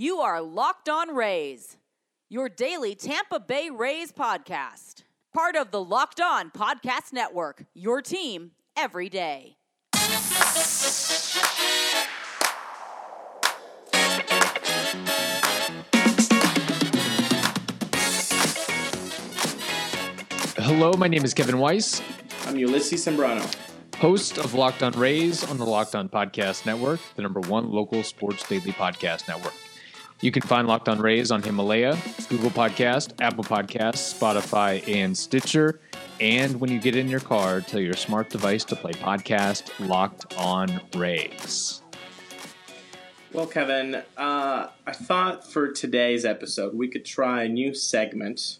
You are Locked On Rays, your daily Tampa Bay Rays podcast. Part of the Locked On Podcast Network, your team every day. Hello, my name is Kevin Weiss, I'm Ulysses Sembrano. host of Locked On Rays on the Locked On Podcast Network, the number one local sports daily podcast network. You can find Locked On Rays on Himalaya, Google Podcast, Apple Podcasts, Spotify, and Stitcher. And when you get in your car, tell your smart device to play podcast Locked On Rays. Well, Kevin, uh, I thought for today's episode we could try a new segment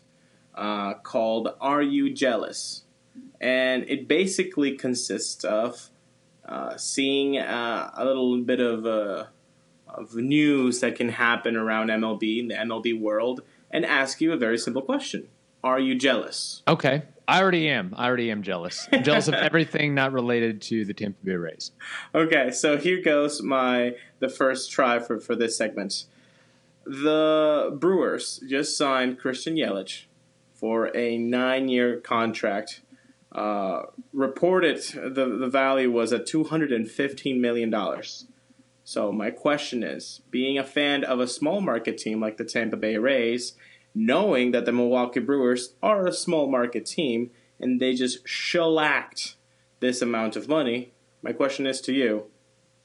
uh, called Are You Jealous? And it basically consists of uh, seeing uh, a little bit of, uh, of news that can happen around MLB, in the MLB world, and ask you a very simple question Are you jealous? Okay, I already am. I already am jealous. I'm jealous of everything not related to the Tampa Bay Rays. Okay, so here goes my the first try for, for this segment. The Brewers just signed Christian Yelich for a nine year contract. Uh, reported the, the value was at $215 million. So, my question is being a fan of a small market team like the Tampa Bay Rays, knowing that the Milwaukee Brewers are a small market team and they just shellacked this amount of money, my question is to you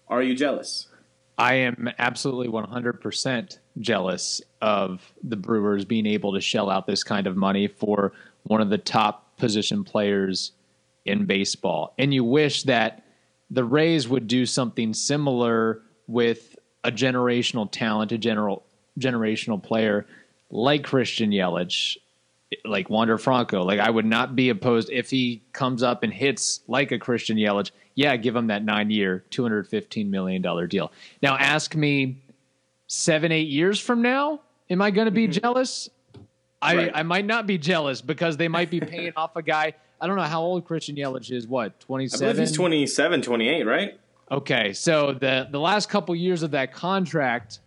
Are you jealous? I am absolutely 100% jealous of the Brewers being able to shell out this kind of money for one of the top position players in baseball. And you wish that the Rays would do something similar with a generational talent, a general generational player like Christian Yelich, like Wander Franco. Like I would not be opposed if he comes up and hits like a Christian Yelich. Yeah, give him that nine year, two hundred fifteen million dollar deal. Now ask me seven, eight years from now, am I going to be mm-hmm. jealous? I, Right. I might not be jealous because they might be paying off a guy. I don't know how old Christian Yelich is. What 27? I believe he's 27, 28, right? Okay, so the the last couple years of that contract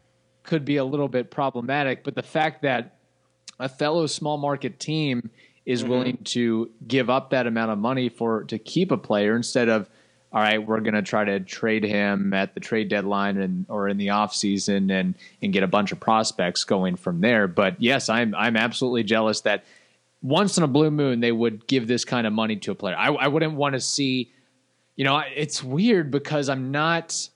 could be a little bit problematic, but the fact that a fellow small market team is mm-hmm. willing to give up that amount of money for to keep a player instead of all right, we're going to try to trade him at the trade deadline and or in the offseason and and get a bunch of prospects going from there. But yes, I'm I'm absolutely jealous that once in a blue moon they would give this kind of money to a player. I, I wouldn't want to see you know, it's weird because I'm not.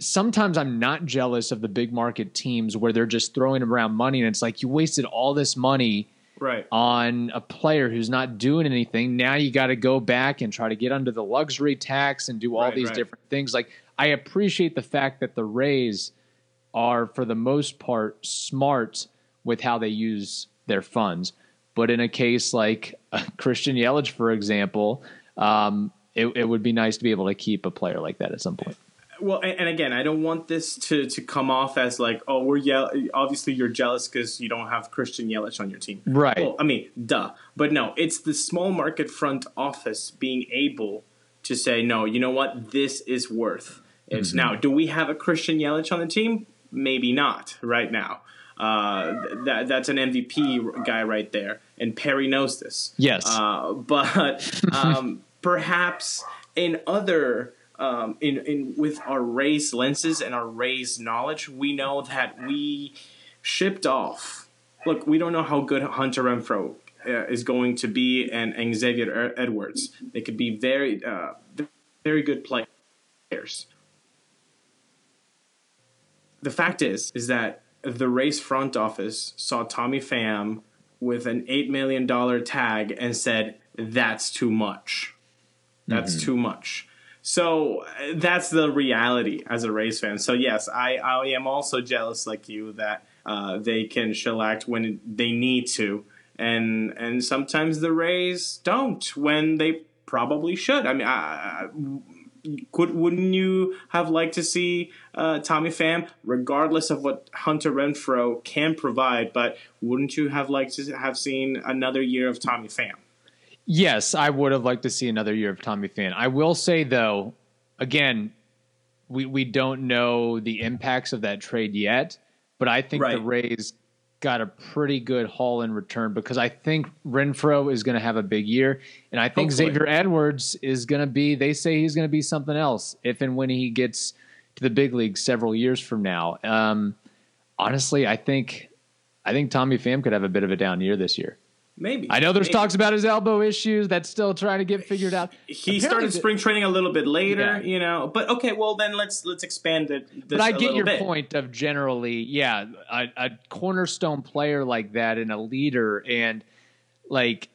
Sometimes I'm not jealous of the big market teams where they're just throwing around money and it's like you wasted all this money Right. on a player who's not doing anything. Now you got to go back and try to get under the luxury tax and do all Right, these right. different things. Like I appreciate the fact that the Rays are for the most part smart with how they use their funds. But in a case like uh, Christian Yelich, for example, um, it, it would be nice to be able to keep a player like that at some point. Well, and, again, I don't want this to, to come off as like, oh, we're yell. Obviously, you're jealous because you don't have Christian Yelich on your team. Right. Well, I mean, duh. But no, it's the small market front office being able to say, no, you know what, this is worth. It's Mm-hmm. now. Do we have a Christian Yelich on the team? Maybe not right now. Uh, that that's an MVP guy right there, and Perry knows this. Yes. Uh, but um, perhaps in other um, in in with our race lenses and our race knowledge, we know that we shipped off. Look, we don't know how good Hunter Renfroe uh, is going to be, and, and Xavier Edwards. They could be very uh, very good players. The fact is, is that the race front office saw Tommy Pham with an eight million dollar tag and said, "That's too much. That's too much." So that's the reality as a Rays fan. So yes, I, I am also jealous like you that uh, they can shellac when they need to, and and sometimes the Rays don't when they probably should. I mean, I, I, could wouldn't you have liked to see uh, Tommy Pham, regardless of what Hunter Renfroe can provide, but wouldn't you have liked to have seen another year of Tommy Pham? Yes, I would have liked to see another year of Tommy Pham. I will say though, again, we we don't know the impacts of that trade yet, but I think the Rays got a pretty good haul in return because I think Renfroe is going to have a big year, and I think Hopefully. Xavier Edwards is going to be. They say he's going to be something else if and when he gets to the big league several years from now. Um, honestly, I think I think Tommy Pham could have a bit of a down year this year. Maybe. I know there's Maybe. talks about his elbow issues that's still trying to get figured out. He Apparently started spring training a little bit later, Yeah. you know. But okay, well then let's let's expand it. But I get your bit. point of generally, yeah, a, a cornerstone player like that and a leader, and like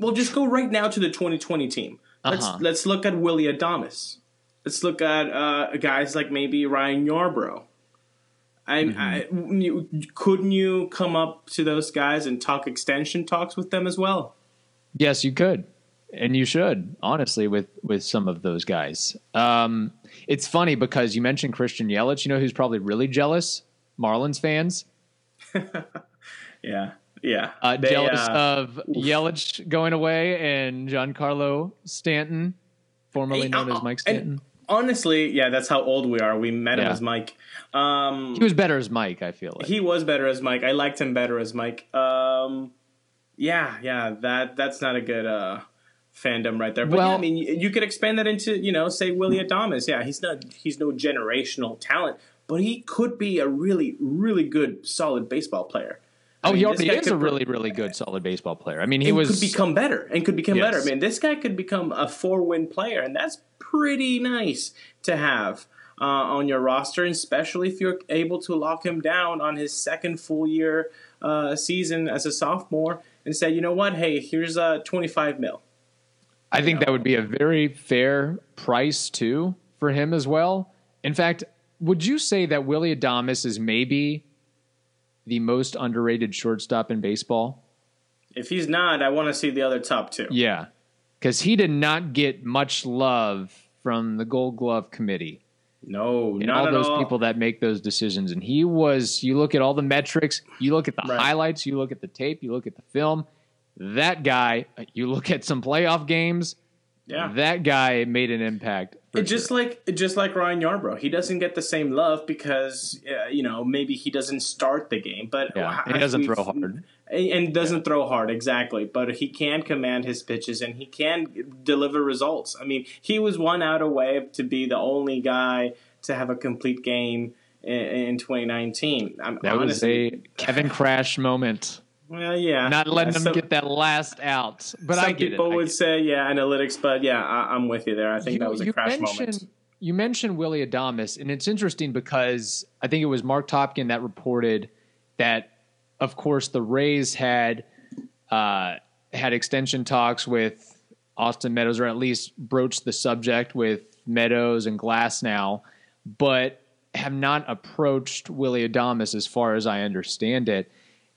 Well, just go right now to the 2020 team. Let's Uh-huh. let's look at Willy Adames. Let's look at uh, guys like maybe Ryan Yarbrough. I, Mm-hmm. I you, couldn't you come up to those guys and talk extension talks with them as well? yes, you could, and you should honestly with with some of those guys. Um, it's funny because you mentioned Christian Yelich. You know who's probably really jealous? Marlins fans. Yeah, yeah. Uh, They, jealous uh, of Yelich going away and Giancarlo Stanton, formerly Hey, known uh, as Mike Stanton. Honestly, yeah, that's how old we are. We met him as Mike. Um, He was better as Mike. I feel like. he was better as Mike. I liked him better as Mike. Um, yeah, yeah, that that's not a good uh, fandom right there. But yeah, Well- I mean, you, you could expand that into you know, say Willy Adames. Yeah, he's not he's no generational talent, but he could be a really really good solid baseball player. I oh, mean, he already is a really, really good, solid baseball player. I mean, he was could become better and could become Yes. better. I mean, this guy could become a four win player, and that's pretty nice to have uh, on your roster, and especially if you're able to lock him down on his second full year uh, season as a sophomore and say, you know what, hey, here's uh, 25 mil. I think that would be a very fair price too for him as well. In fact, would you say that Willy Adames is maybe the most underrated shortstop in baseball? If he's not, I want to see the other top two. Yeah, because he did not get much love from the Gold Glove Committee No, and not all those all. people that make those decisions. And he was. You look at all the metrics. You look at the Right. highlights. You look at the tape. You look at the film. That guy. You look at some playoff games. yeah. That guy made an impact. It just like just like Ryan Yarbrough, he doesn't get the same love because uh, you know maybe he doesn't start the game, but Yeah, I- he doesn't throw hard. And and doesn't throw hard exactly. But he can command his pitches and he can deliver results. I mean, he was one out away to be the only guy to have a complete game in, in 2019. I'm That was a Kevin Cash moment. well, yeah, Not letting yeah, him some- get that last out. But some I get people it. I would get it. say, yeah, analytics, but yeah, I, I'm with you there. I think that was a Cash moment. You mentioned Willy Adames, and it's interesting because I think it was Marc Topkin that reported that, of course, the Rays had uh, had extension talks with Austin Meadows, or at least broached the subject with Meadows and Glasnow, but have not approached Willy Adames as far as I understand it.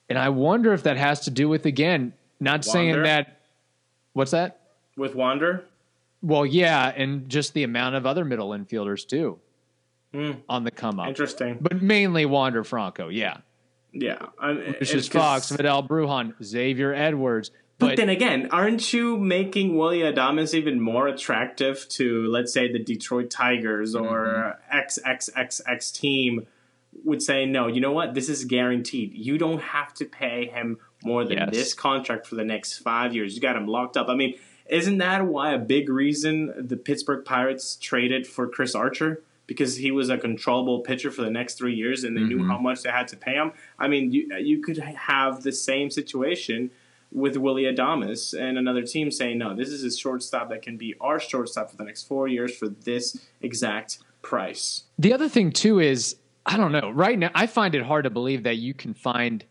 And I wonder if that has to do with again, not saying that. What's that? With Wander, Well, yeah, and just the amount of other middle infielders too on the come up. interesting. But mainly Wander Franco, yeah. Yeah, I'm, it's 'cause- Fox, Vidal Brujan, Xavier Edwards. But, But, then again, aren't you making Willy Adames even more attractive to, let's say, the Detroit Tigers or mm-hmm. XXXX team would say, no, you know what? This is guaranteed. You don't have to pay him more than Yes. this contract for the next five years. You got him locked up. I mean, isn't that why a big reason the Pittsburgh Pirates traded for Chris Archer? Because he was a controllable pitcher for the next three years, and they knew mm-hmm. how much they had to pay him. I mean, you you could have the same situation with Willy Adames and another team saying, no, this is a shortstop that can be our shortstop for the next four years for this exact price. the other thing too is I don't know. Right now, I find it hard to believe that you can find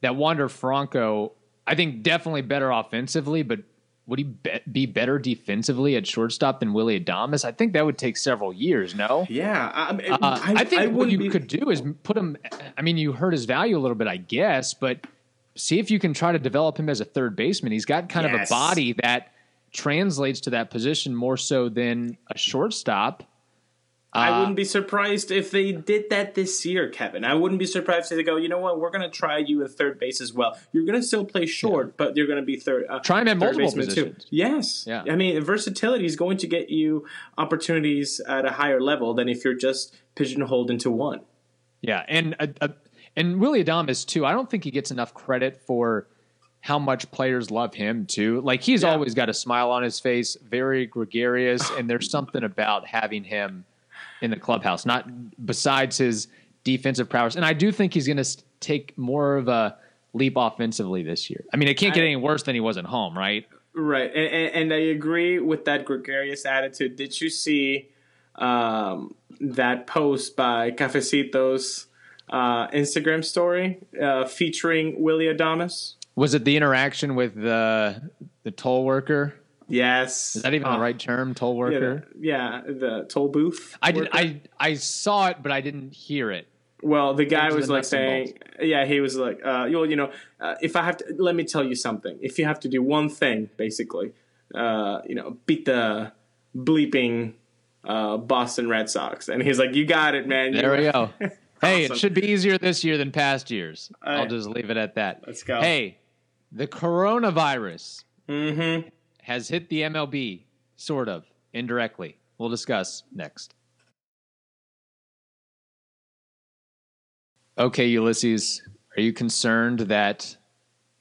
that Wander Franco. I think definitely better offensively, but would he be, be better defensively at shortstop than Willy Adames? I think that would take several years. No. Yeah, I, I, Uh, I, think what you be- could do is put him. I mean, you hurt his value a little bit, I guess, but see if you can try to develop him as a third baseman. He's got kind Yes. of a body that translates to that position more so than a shortstop. I Uh, wouldn't be surprised if they did that this year, Kevin. I wouldn't be surprised if they go, you know what, we're going to try you at third base as well. You're going to still play short, but you're going to be third. Uh, Try him at multiple baseman too. positions. Yes. Yeah. I mean, versatility is going to get you opportunities at a higher level than if you're just pigeonholed into one. Yeah, and uh, uh, and Willy Adames too. I don't think he gets enough credit for how much players love him too. Like he's Yeah. always got a smile on his face, very gregarious, and there's something about having him in the clubhouse. Not besides his defensive prowess, and I do think he's going to take more of a leap offensively this year. I mean, it can't get any worse than he was at home, right? Right, and, and, and I agree with that gregarious attitude. Did you see um, that post by Cafecitos uh, Instagram story uh, featuring Willy Adames? Was it the interaction with the the toll worker? Yes. Is that even Oh, the right term, toll Yeah, worker? the, yeah, the toll booth. I did. I I saw it, but I didn't hear it. Well, the guy was the like saying, yeah, he was like, uh, you you know, uh, if I have to, let me tell you something. If you have to do one thing, basically, uh, you know, beat the bleeping uh, Boston Red Sox, and he's like, you got it, man. You- There we go. Hey, Awesome. it should be easier this year than past years. I'll just leave it at that. Let's go. Hey, the coronavirus Mm-hmm. Has hit the MLB, sort of, indirectly. We'll discuss next. Okay, Ulysses, are you concerned that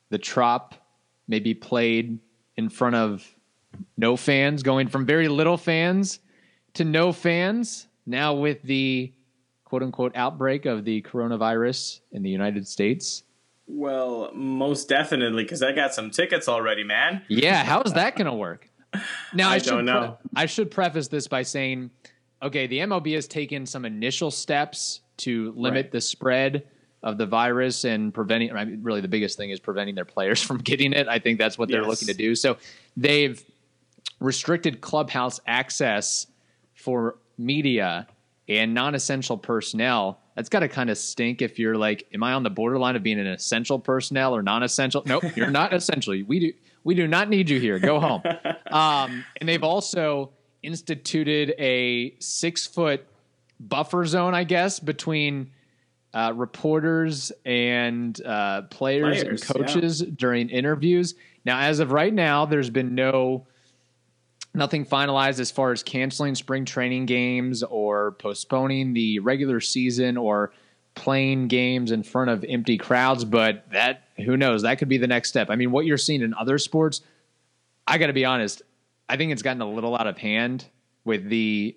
the Trop may be played in front of no fans, going from very little fans to no fans, now with the quote unquote outbreak of the coronavirus in the United States? Well, most definitely, because I got some tickets already, man. Yeah, how is that going to work? Now I, I should don't know. I should preface this by saying, okay, the MLB has taken some initial steps to limit Right. the spread of the virus and preventing. I mean, really, the biggest thing is preventing their players from getting it. I think that's what they're Yes. looking to do. So they've restricted clubhouse access for media and non-essential personnel. That's got to kind of stink if you're like, am I on the borderline of being an essential personnel or non-essential? Nope, you're not essential. We do we do not need you here. Go home. Um, and they've also instituted a six foot buffer zone, I guess, between uh, reporters and uh, players, Players, and coaches during interviews. Now, as of right now, there's been no nothing finalized as far as canceling spring training games or postponing the regular season or playing games in front of empty crowds. But that, who knows? That could be the next step. I mean, what you're seeing in other sports, I got to be honest, I think it's gotten a little out of hand with the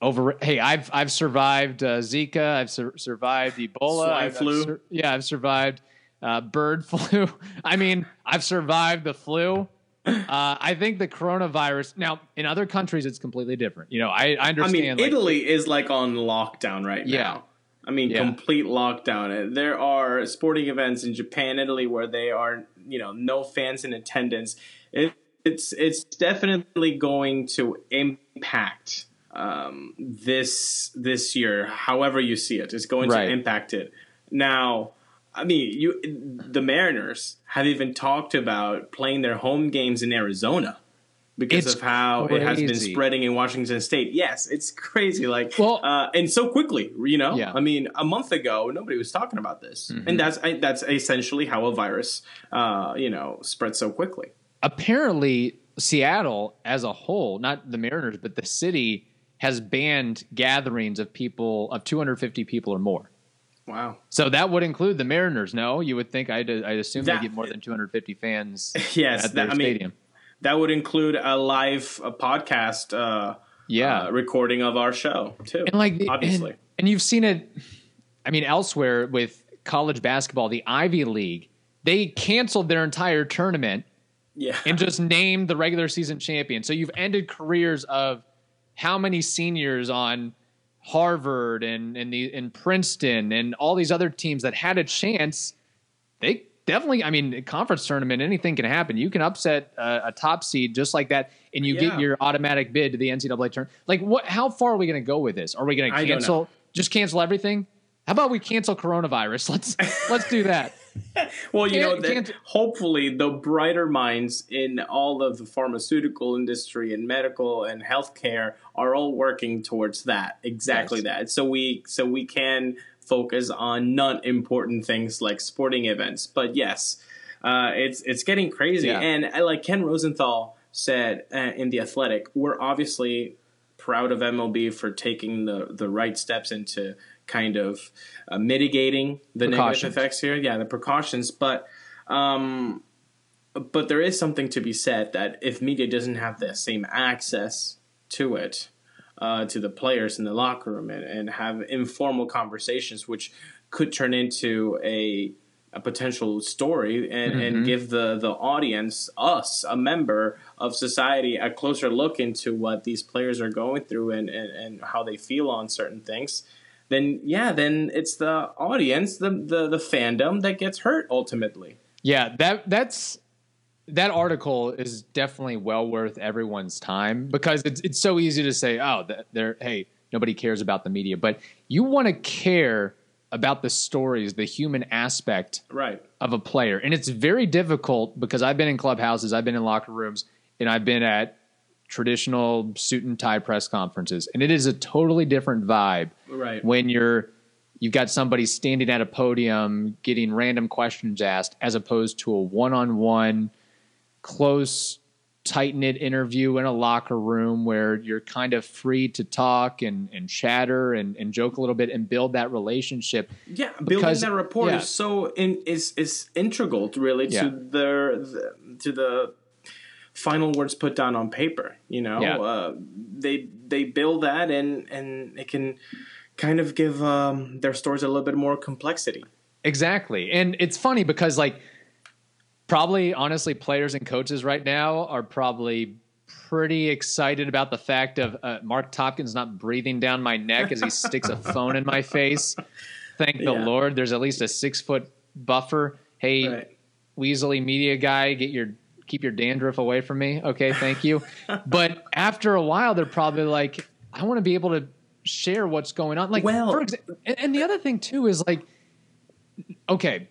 over. Hey, I've I've survived uh, Zika. I've sur- survived Ebola. Swine I've- I've flu. sur- yeah, I've survived uh, bird flu. I mean, I've survived the flu. Uh, I think the coronavirus. Now, in other countries, it's completely different. You know, I, I I mean, like- Italy is like on lockdown right Yeah. now. I mean, Yeah. complete lockdown. There are sporting events in Japan, Italy, where they are, you know, no fans in attendance. It, it's it's definitely going to impact um, this this year. However you see it, it's going Right. to impact it. Now, I mean, you the Mariners have even talked about playing their home games in Arizona because It's of how it has been spreading in Washington State. Yes, it's crazy. Like, Well- uh, and so quickly. You know, Yeah. I mean, a month ago, nobody was talking about this, and that's that's essentially how a virus, uh, you know, spreads so quickly. apparently Seattle as a whole, not the Mariners, but the city has banned gatherings of people of 250 people or more. Wow. So that would include the Mariners. No, you would think I'd, I'd assume That- they get more than 250 fans Yes, at their that, I mean, stadium. that would include a live uh podcast, uh, Yeah. uh, recording of our show too. and like the- obviously, and, and you've seen it. I mean, elsewhere with college basketball, the Ivy League, they canceled their entire tournament yeah. and just named the regular season champion. So you've ended careers of how many seniors on Harvard and and the in Princeton and all these other teams that had a chance. They definitely, I mean, conference tournament, anything can happen. You can upset a, a top seed just like that, and you Yeah. get your automatic bid to the NCAA tournament. Like, what? How far are we going to go with this? Are we going to cancel? Just cancel everything? How about we cancel coronavirus? Let's let's do that. Well, you know, that hopefully the brighter minds in all of the pharmaceutical industry and medical and healthcare are all working towards that. Exactly Yes. that. So we so we can focus on non-important things like sporting events. But yes, uh, it's it's getting crazy. Yeah. And uh, like Ken Rosenthal said uh, in the Athletic, we're obviously proud of MLB for taking the the right steps into kind of uh, mitigating the negative effects here. Yeah, the precautions, but um, but there is something to be said that if media doesn't have the same access to it, uh, to the players in the locker room, and, and have informal conversations, which could turn into a a potential story and, and give the, the audience, us, a member of society, a closer look into what these players are going through and, and, and how they feel on certain things, then yeah, then it's the audience, the, the, the fandom that gets hurt ultimately. Yeah, that that's that article is definitely well worth everyone's time because it's it's so easy to say, oh, they're hey, nobody cares about the media, but you want to care about the stories, the human aspect Right. of a player. And it's very difficult because I've been in clubhouses, I've been in locker rooms, and I've been at traditional suit and tie press conferences. And it is a totally different vibe Right. when you're you've got somebody standing at a podium getting random questions asked as opposed to a one-on-one close tight knit interview in a locker room where you're kind of free to talk and, and chatter and, and joke a little bit and build that relationship. Yeah, Because- building that rapport yeah. is so in, is is integral to really Yeah. to their the, to the final words put down on paper. You know, Yeah. uh, they they build that and and it can kind of give um, their stories a little bit more complexity. Exactly. And it's funny because like probably honestly players and coaches right now are probably pretty excited about the fact of uh, Marc Topkins not breathing down my neck as he sticks a phone in my face. Thank the Yeah. Lord. There's at least a six foot buffer. Hey, Right. Weasley media guy, get your keep your dandruff away from me. Okay, thank you. but after a while, they're probably like, I want to be able to share what's going on. Like, Well- for example, and, and the other thing too is like, okay,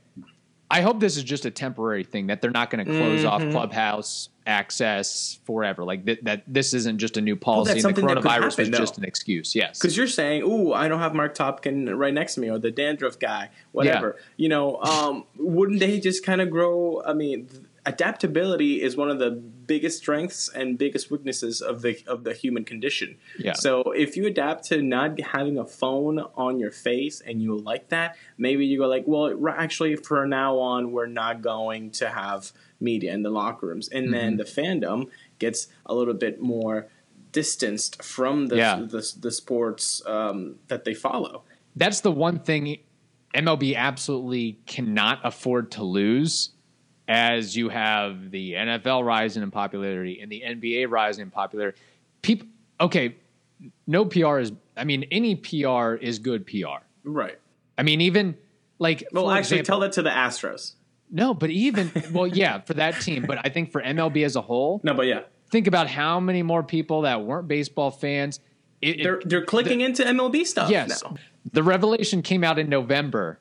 I hope this is just a temporary thing that they're not going to close off Mm-hmm. clubhouse access forever. Like that, that this isn't just a new policy. that's and the something that could coronavirus happen, was just an excuse. Yes, Because you're saying, "Ooh, I don't have Marc Topkin right next to me, or the dandruff guy, whatever." You know, um, wouldn't they just kind of grow? I mean, th- adaptability is one of the biggest strengths and biggest weaknesses of the of the human condition. Yeah. So if you adapt to not having a phone on your face and you like that, maybe you go like, "Well, actually, for now on, we're not going to have media in the locker rooms," and then the fandom gets a little bit more distanced from the Yeah. the, the sports um, that they follow. that's the one thing MLB absolutely cannot afford to lose. As you have the NFL rising in popularity and the NBA rising in popularity, people. Okay, no PR is. I mean, any PR is good PR. Right. I mean, even like Well, actually, example- tell that to the Astros. No, but even well, yeah, for that team. But I think for MLB as a whole, No, but yeah, think about how many more people that weren't baseball fans. It, it- they're they're clicking into MLB stuff yes, now. the revelation came out in November,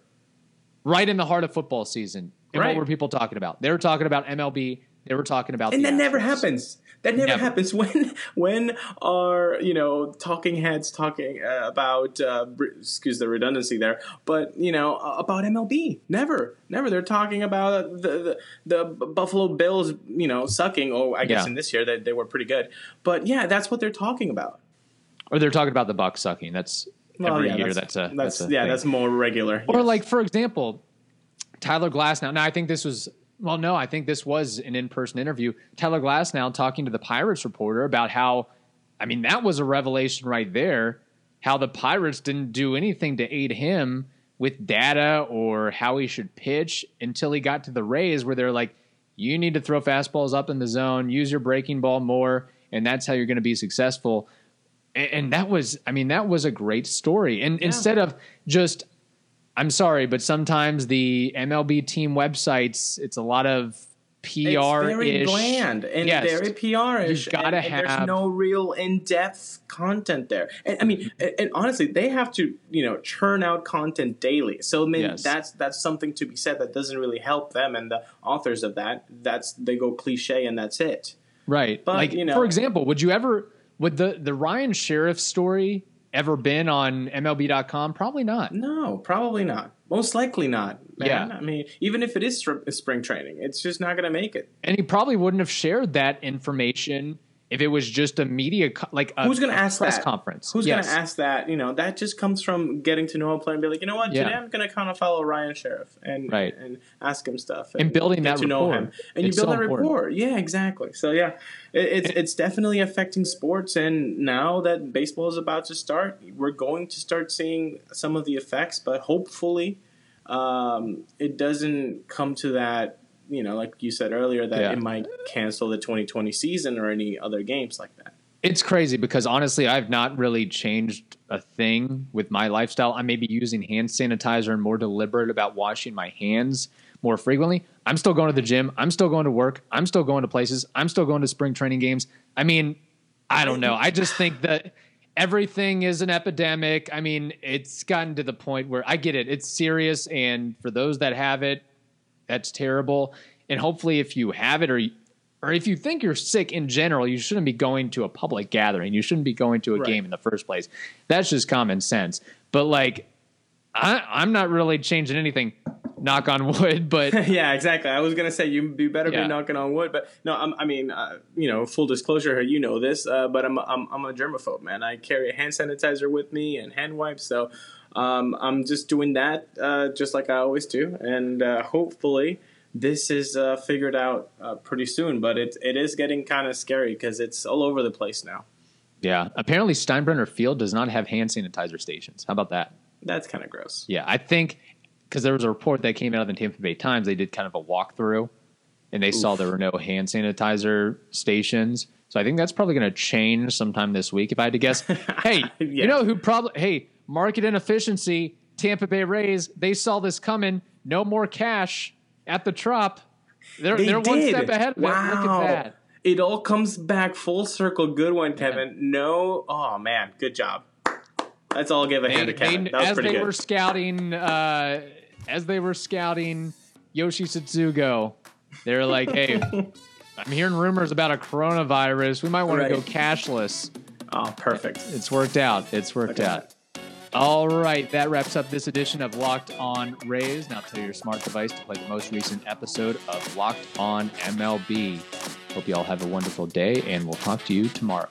right in the heart of football season. And Right. what were people talking about? They were talking about MLB. They were talking about And the that never happens. That never, Never. happens when when are you know talking heads talking uh, about uh, excuse the redundancy there, but you know uh, about MLB. Never, never. They're talking about the the, the Buffalo Bills, you know, sucking. Oh, I guess Yeah. in this year they, they were pretty good, but yeah, that's what they're talking about. Or they're talking about the Bucks sucking. That's Well, every yeah, year. That's, a that's, that's, a yeah, thing. that's more regular. Or yes. like for example, Tyler Glasnow. Now I think this was well, no, I think this was an in-person interview. Tyler Glasnow talking to the Pirates reporter about how, I mean, that was a revelation right there. How the Pirates didn't do anything to aid him with data or how he should pitch until he got to the Rays, where they're like, you need to throw fastballs up in the zone, use your breaking ball more, and that's how you're going to be successful. And, and that was, I mean, that was a great story. And instead of just I'm sorry, but sometimes the MLB team websites, it's a lot of PR it's very bland and Yes. very PR-ish. You've gotta and, and have- there's no real in-depth content there. And I mean, and, and honestly, they have to you know churn out content daily. So I mean, Yes. that's that's something to be said that doesn't really help them and the authors of that. That's they go cliche and that's it. right. But, like you know- for example, would you ever would the the Ryan Sherriff story ever been on MLB.com? Probably not. No, probably not. Most likely not. Man. Yeah. I mean, even if it is spring training, it's just not going to make it. And he probably wouldn't have shared that information if it was just a media co- like a, Who's going to ask press that? conference? Who's Yes. going to ask that? You know, that just comes from getting to know a player and be like, you know what, Yeah. today I'm going to kind of follow Ryan Sherriff and Right. and ask him stuff And building get that to know him, and It's you build so that important. rapport. Yeah, exactly. So yeah, it, it's it's definitely affecting sports, and now that baseball is about to start, we're going to start seeing some of the effects. But hopefully, um, it doesn't come to that. You know, like you said earlier, that Yeah. it might cancel the 2020 season or any other games like that. It's crazy because honestly, I've not really changed a thing with my lifestyle. I may be using hand sanitizer and more deliberate about washing my hands more frequently. I'm still going to the gym. I'm still going to work. I'm still going to places. I'm still going to spring training games. I mean, I don't know. I just think that everything is an epidemic. I mean, it's gotten to the point where I get it. It's serious. And for those that have it, that's terrible. And hopefully, if you have it or or if you think you're sick in general, you shouldn't be going to a public gathering. You shouldn't be going to a Right. game in the first place. That's just common sense. But like, I, I'm not really changing anything. Knock on wood, but yeah, exactly. I was gonna say you you better Yeah. be knocking on wood, but no, I'm, I mean, uh, you know, full disclosure here, you know this, uh, but I'm, I'm I'm a germaphobe, man. I carry a hand sanitizer with me and hand wipes, so um, I'm just doing that, uh, just like I always do, and uh, hopefully this is uh, figured out uh, pretty soon. But it it is getting kind of scary because it's all over the place now. yeah. Apparently, Steinbrenner Field does not have hand sanitizer stations. How about that? That's kind of gross. Yeah, I think because there was a report that came out of the Tampa Bay Times. They did kind of a walkthrough, and they saw there were no hand sanitizer stations. So I think that's probably going to change sometime this week. If I had to guess, hey, Yeah. you know who probably hey market inefficiency. Tampa Bay Rays, they saw this coming. No more cash at the trop. They're They they're one step ahead. of it. Wow. Look at that. It all comes back full circle. Good one, Kevin. No, oh man, good job. Let's all give a hand to Kevin. they- that was as pretty they good. were scouting, uh, as they were scouting Yoshi Tsutsugo, they were like, "Hey, I'm hearing rumors about a coronavirus. We might want Right. to go cashless." oh, perfect. It's worked out. It's worked Okay. out. All right, that wraps up this edition of Locked On Rays. Now tell your smart device to play the most recent episode of Locked On MLB. Hope you all have a wonderful day, and we'll talk to you tomorrow.